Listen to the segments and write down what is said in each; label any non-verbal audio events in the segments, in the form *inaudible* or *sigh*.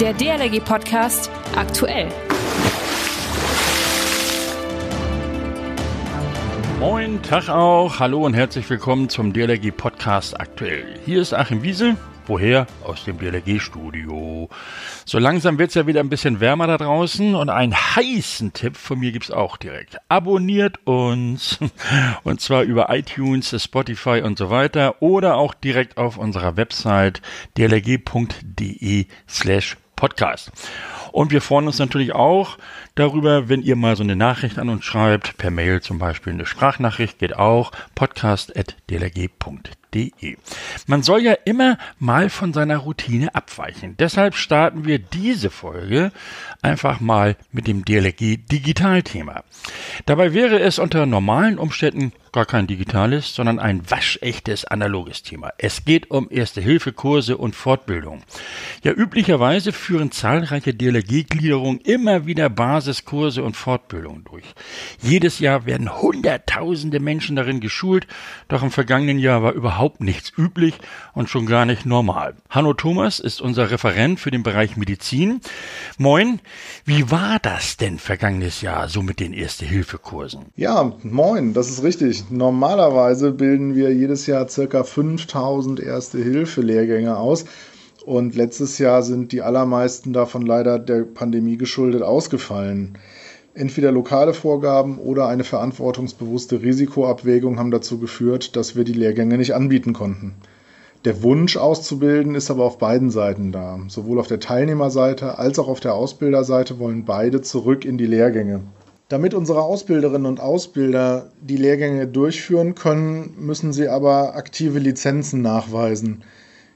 Der DLRG Podcast aktuell. Moin, Tag auch. Hallo und herzlich willkommen zum DLRG Podcast aktuell. Hier ist Achim Wiesel. Woher? Aus dem DLRG-Studio. So langsam wird's ja wieder ein bisschen wärmer da draußen und einen heißen Tipp von mir gibt's auch direkt. Abonniert uns *laughs* und zwar über iTunes, Spotify und so weiter oder auch direkt auf unserer Website dlrg.de slash podcast. Und wir freuen uns natürlich auch darüber, wenn ihr mal so eine Nachricht an uns schreibt, per Mail zum Beispiel eine Sprachnachricht geht auch, podcast.dlrg.de www.ftf.de. Man soll ja immer mal von seiner Routine abweichen. Deshalb starten wir diese Folge einfach mal mit dem DLG Digitalthema. Dabei wäre es unter normalen Umständen gar kein digitales, sondern ein waschechtes analoges Thema. Es geht um Erste-Hilfe-Kurse und Fortbildung. Ja, üblicherweise führen zahlreiche DLRG-Gliederungen immer wieder Basiskurse und Fortbildungen durch. Jedes Jahr werden Hunderttausende Menschen darin geschult, doch im vergangenen Jahr war überhaupt nichts üblich und schon gar nicht normal. Hanno Thomas ist unser Referent für den Bereich Medizin. Moin, wie war das denn vergangenes Jahr so mit den Erste-Hilfe-Kursen? Ja, moin, das ist richtig. Normalerweise bilden wir jedes Jahr circa 5000 Erste-Hilfe-Lehrgänge aus. Und letztes Jahr sind die allermeisten davon leider der Pandemie geschuldet ausgefallen. Entweder lokale Vorgaben oder eine verantwortungsbewusste Risikoabwägung haben dazu geführt, dass wir die Lehrgänge nicht anbieten konnten. Der Wunsch auszubilden ist aber auf beiden Seiten da. Sowohl auf der Teilnehmerseite als auch auf der Ausbilderseite wollen beide zurück in die Lehrgänge. Damit unsere Ausbilderinnen und Ausbilder die Lehrgänge durchführen können, müssen sie aber aktive Lizenzen nachweisen.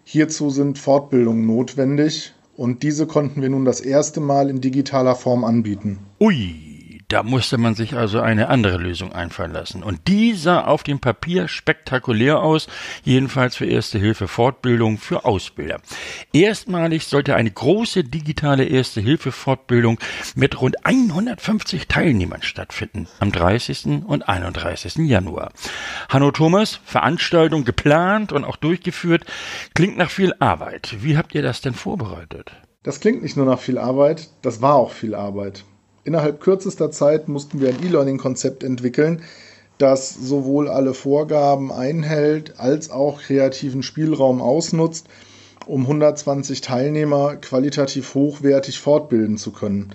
Hierzu sind Fortbildungen notwendig und diese konnten wir nun das erste Mal in digitaler Form anbieten. Ui. Da musste man sich also eine andere Lösung einfallen lassen. Und die sah auf dem Papier spektakulär aus, jedenfalls für Erste Hilfe Fortbildung für Ausbilder. Erstmalig sollte eine große digitale Erste Hilfe Fortbildung mit rund 150 Teilnehmern stattfinden am 30. und 31. Januar. Hanno Thomas, Veranstaltung geplant und auch durchgeführt, klingt nach viel Arbeit. Wie habt ihr das denn vorbereitet? Das klingt nicht nur nach viel Arbeit, das war auch viel Arbeit. Innerhalb kürzester Zeit mussten wir ein E-Learning-Konzept entwickeln, das sowohl alle Vorgaben einhält als auch kreativen Spielraum ausnutzt, um 120 Teilnehmer qualitativ hochwertig fortbilden zu können.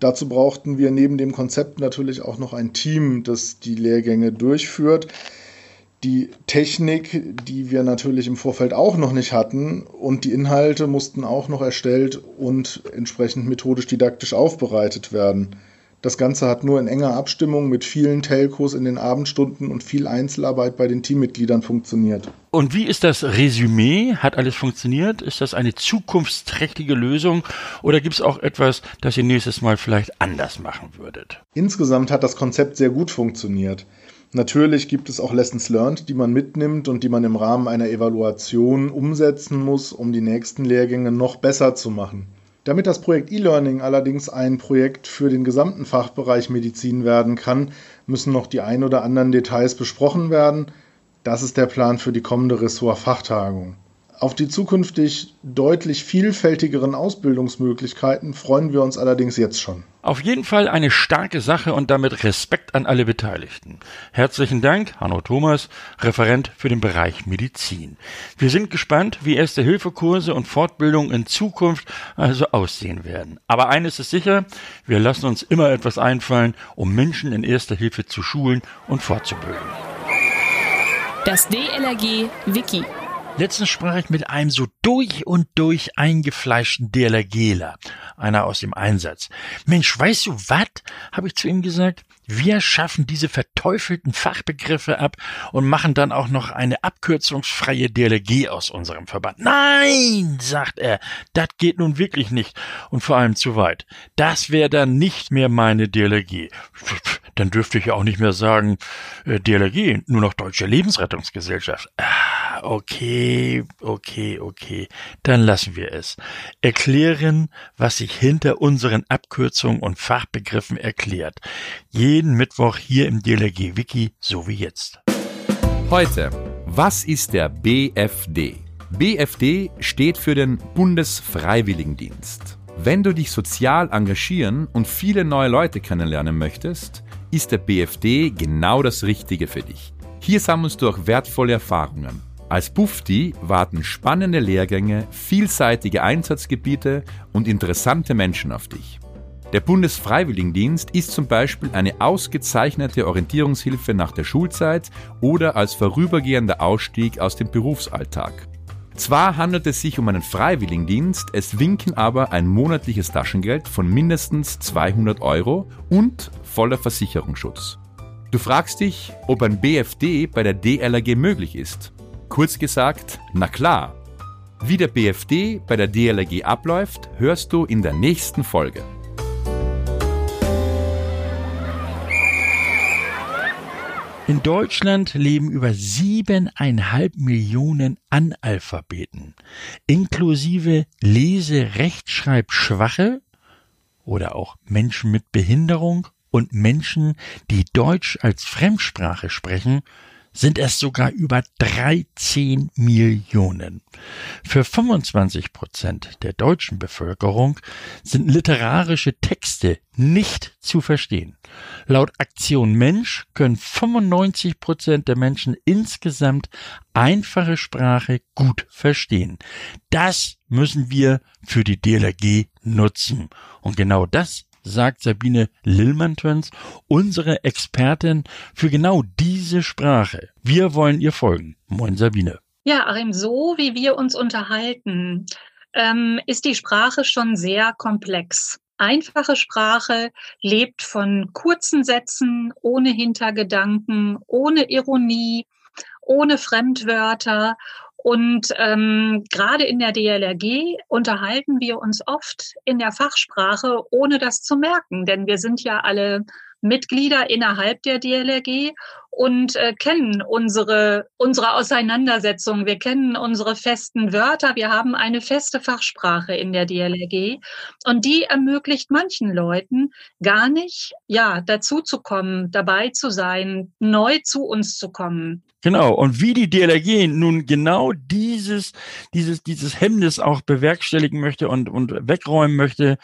Dazu brauchten wir neben dem Konzept natürlich auch noch ein Team, das die Lehrgänge durchführt die Technik, die wir natürlich im Vorfeld auch noch nicht hatten und die Inhalte mussten auch noch erstellt und entsprechend methodisch didaktisch aufbereitet werden. Das Ganze hat nur in enger Abstimmung mit vielen Telcos in den Abendstunden und viel Einzelarbeit bei den Teammitgliedern funktioniert. Und wie ist das Resümee? Hat alles funktioniert? Ist das eine zukunftsträchtige Lösung oder gibt es auch etwas, das ihr nächstes Mal vielleicht anders machen würdet? Insgesamt hat das Konzept sehr gut funktioniert. Natürlich gibt es auch Lessons learned, die man mitnimmt und die man im Rahmen einer Evaluation umsetzen muss, um die nächsten Lehrgänge noch besser zu machen. Damit das Projekt E-Learning allerdings ein Projekt für den gesamten Fachbereich Medizin werden kann, müssen noch die ein oder anderen Details besprochen werden. Das ist der Plan für die kommende Ressort-Fachtagung. Auf die zukünftig deutlich vielfältigeren Ausbildungsmöglichkeiten freuen wir uns allerdings jetzt schon. Auf jeden Fall eine starke Sache und damit Respekt an alle Beteiligten. Herzlichen Dank, Hanno Thomas, Referent für den Bereich Medizin. Wir sind gespannt, wie Erste-Hilfe-Kurse und Fortbildungen in Zukunft also aussehen werden. Aber eines ist sicher, wir lassen uns immer etwas einfallen, um Menschen in Erster Hilfe zu schulen und fortzubilden. Das DLRG Wiki. Letztens sprach ich mit einem so durch und durch eingefleischten DLRGler, einer aus dem Einsatz. Mensch, weißt du was? habe ich zu ihm gesagt. Wir schaffen diese verteufelten Fachbegriffe ab und machen dann auch noch eine abkürzungsfreie DLRG aus unserem Verband. Nein, sagt er, das geht nun wirklich nicht und vor allem zu weit. Das wäre dann nicht mehr meine DLRG. *laughs* Dann dürfte ich auch nicht mehr sagen, äh, DLRG, nur noch Deutsche Lebensrettungsgesellschaft. Ah okay, okay, okay, dann lassen wir es. Erklären, was sich hinter unseren Abkürzungen und Fachbegriffen erklärt. Jeden Mittwoch hier im DLRG Wiki, so wie jetzt. Heute, was ist der BFD? BFD steht für den Bundesfreiwilligendienst. Wenn du dich sozial engagieren und viele neue Leute kennenlernen möchtest, ist der BFD genau das Richtige für dich. Hier sammelst du auch wertvolle Erfahrungen. Als Bufti warten spannende Lehrgänge, vielseitige Einsatzgebiete und interessante Menschen auf dich. Der Bundesfreiwilligendienst ist zum Beispiel eine ausgezeichnete Orientierungshilfe nach der Schulzeit oder als vorübergehender Ausstieg aus dem Berufsalltag. Zwar handelt es sich um einen Freiwilligendienst, es winken aber ein monatliches Taschengeld von mindestens 200 Euro und voller Versicherungsschutz. Du fragst dich, ob ein BFD bei der DLRG möglich ist. Kurz gesagt, na klar. Wie der BFD bei der DLRG abläuft, hörst du in der nächsten Folge. In Deutschland leben über siebeneinhalb Millionen Analphabeten, inklusive Lese-, Rechtschreibschwache oder auch Menschen mit Behinderung und Menschen, die Deutsch als Fremdsprache sprechen, sind es sogar über 13 Millionen. Für 25 Prozent der deutschen Bevölkerung sind literarische Texte nicht zu verstehen. Laut Aktion Mensch können 95 Prozent der Menschen insgesamt einfache Sprache gut verstehen. Das müssen wir für die DLRG nutzen. Und genau das sagt Sabine Lillmantöns, unsere Expertin für genau diese Sprache. Wir wollen ihr folgen. Moin Sabine. Ja, Arim, so wie wir uns unterhalten, ähm, ist die Sprache schon sehr komplex. Einfache Sprache lebt von kurzen Sätzen, ohne Hintergedanken, ohne Ironie, ohne Fremdwörter und ähm, gerade in der DLRG unterhalten wir uns oft in der Fachsprache, ohne das zu merken, denn wir sind ja alle Mitglieder innerhalb der DLRG und äh, kennen unsere, unsere Auseinandersetzung. Wir kennen unsere festen Wörter. Wir haben eine feste Fachsprache in der DLRG und die ermöglicht manchen Leuten gar nicht, ja, dazu zu kommen, dabei zu sein, neu zu uns zu kommen. Genau. Und wie die DLRG nun genau dieses, dieses, dieses Hemmnis auch bewerkstelligen möchte und, und wegräumen möchte,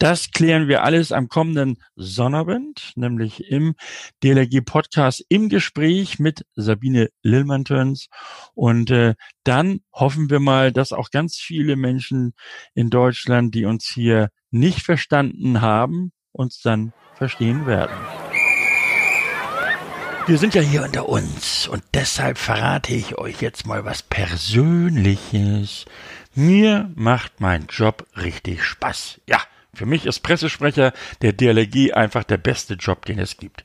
das klären wir alles am kommenden Sonnabend, nämlich im DLRG Podcast im Gespräch mit Sabine Lillmantöns. Und äh, dann hoffen wir mal, dass auch ganz viele Menschen in Deutschland, die uns hier nicht verstanden haben, uns dann verstehen werden. Wir sind ja hier unter uns und deshalb verrate ich euch jetzt mal was Persönliches. Mir macht mein Job richtig Spaß. Ja, für mich ist Pressesprecher der DLRG einfach der beste Job, den es gibt.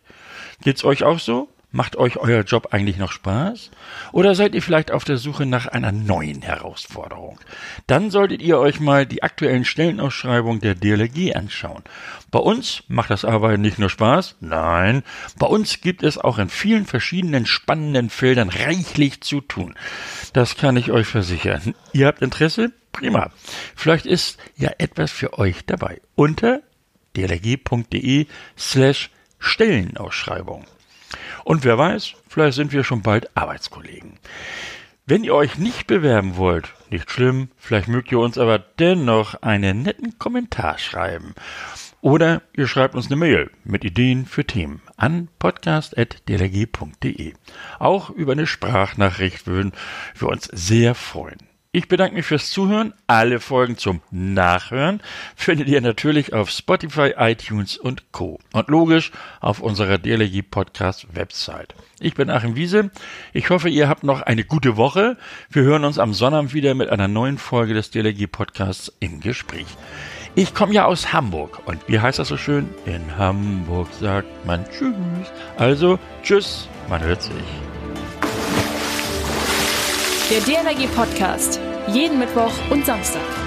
Geht's euch auch so? Macht euch euer Job eigentlich noch Spaß? Oder seid ihr vielleicht auf der Suche nach einer neuen Herausforderung? Dann solltet ihr euch mal die aktuellen Stellenausschreibungen der DLG anschauen. Bei uns macht das Arbeiten nicht nur Spaß, nein, bei uns gibt es auch in vielen verschiedenen spannenden Feldern reichlich zu tun. Das kann ich euch versichern. Ihr habt Interesse? Prima. Vielleicht ist ja etwas für euch dabei. Unter dlg.de slash Stellenausschreibung. Und wer weiß, vielleicht sind wir schon bald Arbeitskollegen. Wenn ihr euch nicht bewerben wollt, nicht schlimm, vielleicht mögt ihr uns aber dennoch einen netten Kommentar schreiben. Oder ihr schreibt uns eine Mail mit Ideen für Themen an podcast.dlg.de. Auch über eine Sprachnachricht würden wir uns sehr freuen. Ich bedanke mich fürs Zuhören. Alle Folgen zum Nachhören findet ihr natürlich auf Spotify, iTunes und Co. Und logisch auf unserer DLG Podcast Website. Ich bin Achim Wiese. Ich hoffe, ihr habt noch eine gute Woche. Wir hören uns am Sonnabend wieder mit einer neuen Folge des DLG Podcasts im Gespräch. Ich komme ja aus Hamburg und wie heißt das so schön? In Hamburg sagt man Tschüss. Also Tschüss, man hört sich. Der DLRG Podcast. Jeden Mittwoch und Samstag.